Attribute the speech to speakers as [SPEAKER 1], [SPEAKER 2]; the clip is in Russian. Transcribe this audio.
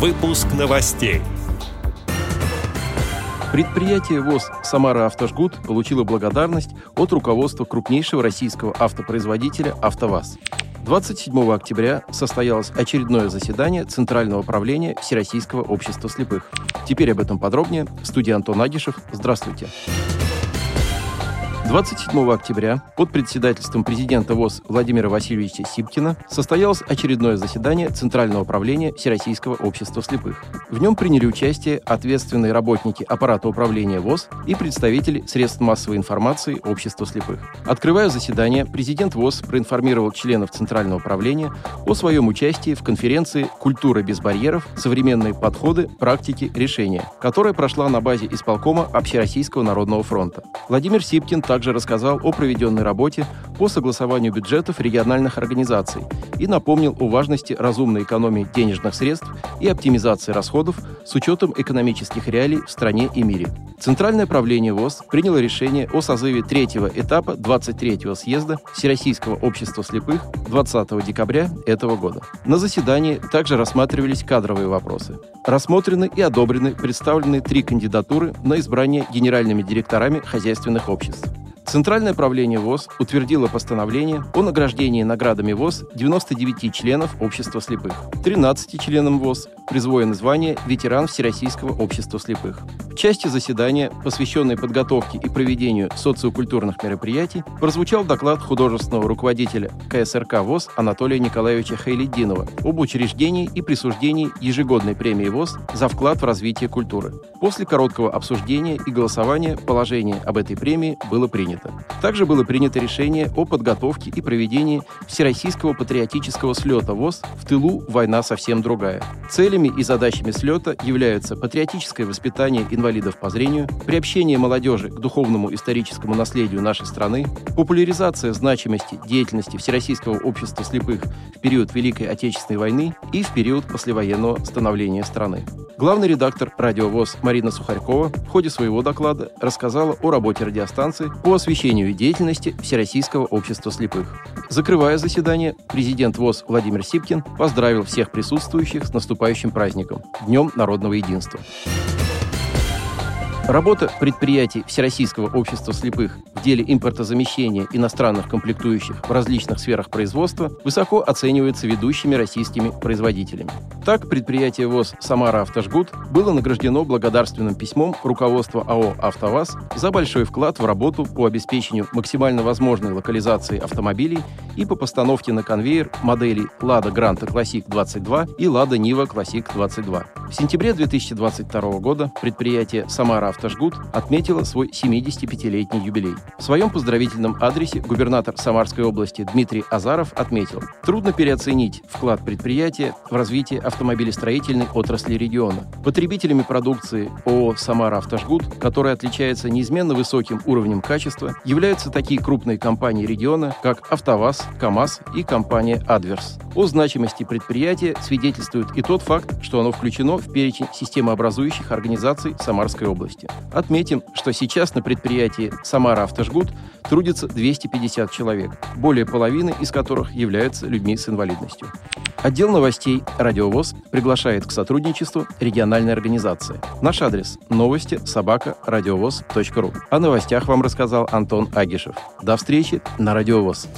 [SPEAKER 1] Выпуск новостей.
[SPEAKER 2] Предприятие ВОЗ «Самара Автожгут» получило благодарность от руководства крупнейшего российского автопроизводителя «АвтоВАЗ». 27 октября состоялось очередное заседание Центрального правления Всероссийского общества слепых. Теперь об этом подробнее. Студия Антон Агишев. Здравствуйте. Здравствуйте. 27 октября под председательством президента ВОЗ Владимира Васильевича Сипкина состоялось очередное заседание Центрального управления Всероссийского общества слепых. В нем приняли участие ответственные работники аппарата управления ВОЗ и представители средств массовой информации общества слепых. Открывая заседание, президент ВОЗ проинформировал членов Центрального управления о своем участии в конференции «Культура без барьеров. Современные подходы, практики, решения», которая прошла на базе исполкома Общероссийского народного фронта. Владимир Сипкин также также рассказал о проведенной работе по согласованию бюджетов региональных организаций и напомнил о важности разумной экономии денежных средств и оптимизации расходов с учетом экономических реалий в стране и мире. Центральное правление ВОЗ приняло решение о созыве третьего этапа 23-го съезда Всероссийского общества слепых 20 декабря этого года. На заседании также рассматривались кадровые вопросы. Рассмотрены и одобрены представлены три кандидатуры на избрание генеральными директорами хозяйственных обществ. Центральное правление ВОЗ утвердило постановление о награждении наградами ВОЗ 99 членов общества слепых. 13 членам ВОЗ присвоено звание «Ветеран Всероссийского общества слепых». В части заседания, посвященной подготовке и проведению социокультурных мероприятий, прозвучал доклад художественного руководителя КСРК ВОЗ Анатолия Николаевича Хейлиддинова об учреждении и присуждении ежегодной премии ВОЗ за вклад в развитие культуры. После короткого обсуждения и голосования положение об этой премии было принято. Также было принято решение о подготовке и проведении Всероссийского патриотического слета ВОЗ «В тылу война совсем другая». Целями Целями и задачами слета являются патриотическое воспитание инвалидов по зрению, приобщение молодежи к духовному историческому наследию нашей страны, популяризация значимости деятельности Всероссийского общества слепых в период Великой Отечественной войны и в период послевоенного становления страны. Главный редактор «Радиовоз» Марина Сухарькова в ходе своего доклада рассказала о работе радиостанции по освещению деятельности Всероссийского общества слепых. Закрывая заседание, президент ВОЗ Владимир Сипкин поздравил всех присутствующих с наступающим праздником – Днем народного единства. Работа предприятий Всероссийского общества слепых в деле импортозамещения иностранных комплектующих в различных сферах производства высоко оценивается ведущими российскими производителями. Так, предприятие ООО «Самара Автожгут» было награждено благодарственным письмом руководства АО «АвтоВАЗ» за большой вклад в работу по обеспечению максимально возможной локализации автомобилей и по постановке на конвейер моделей «Лада Гранта Классик 22» и «Лада Нива Классик 22». В сентябре 2022 года предприятие «Самара Автожгут» отметило свой 75-летний юбилей. В своем поздравительном адресе губернатор Самарской области Дмитрий Азаров отметил, трудно переоценить вклад предприятия в развитие автомобилестроительной отрасли региона. Потребителями продукции ООО «Самара Автожгут», которая отличается неизменно высоким уровнем качества, являются такие крупные компании региона, как «АвтоВАЗ», КАМАЗ и компания «Адверс». О значимости предприятия свидетельствует и тот факт, что оно включено в перечень системообразующих организаций Самарской области. Отметим, что сейчас на предприятии «Самара Автожгут» трудится 250 человек, более половины из которых являются людьми с инвалидностью. Отдел новостей «Радиовоз» приглашает к сотрудничеству региональной организации. Наш адрес – новости собака радиовоз.ру. О новостях вам рассказал Антон Агишев. До встречи на «Радиовоз».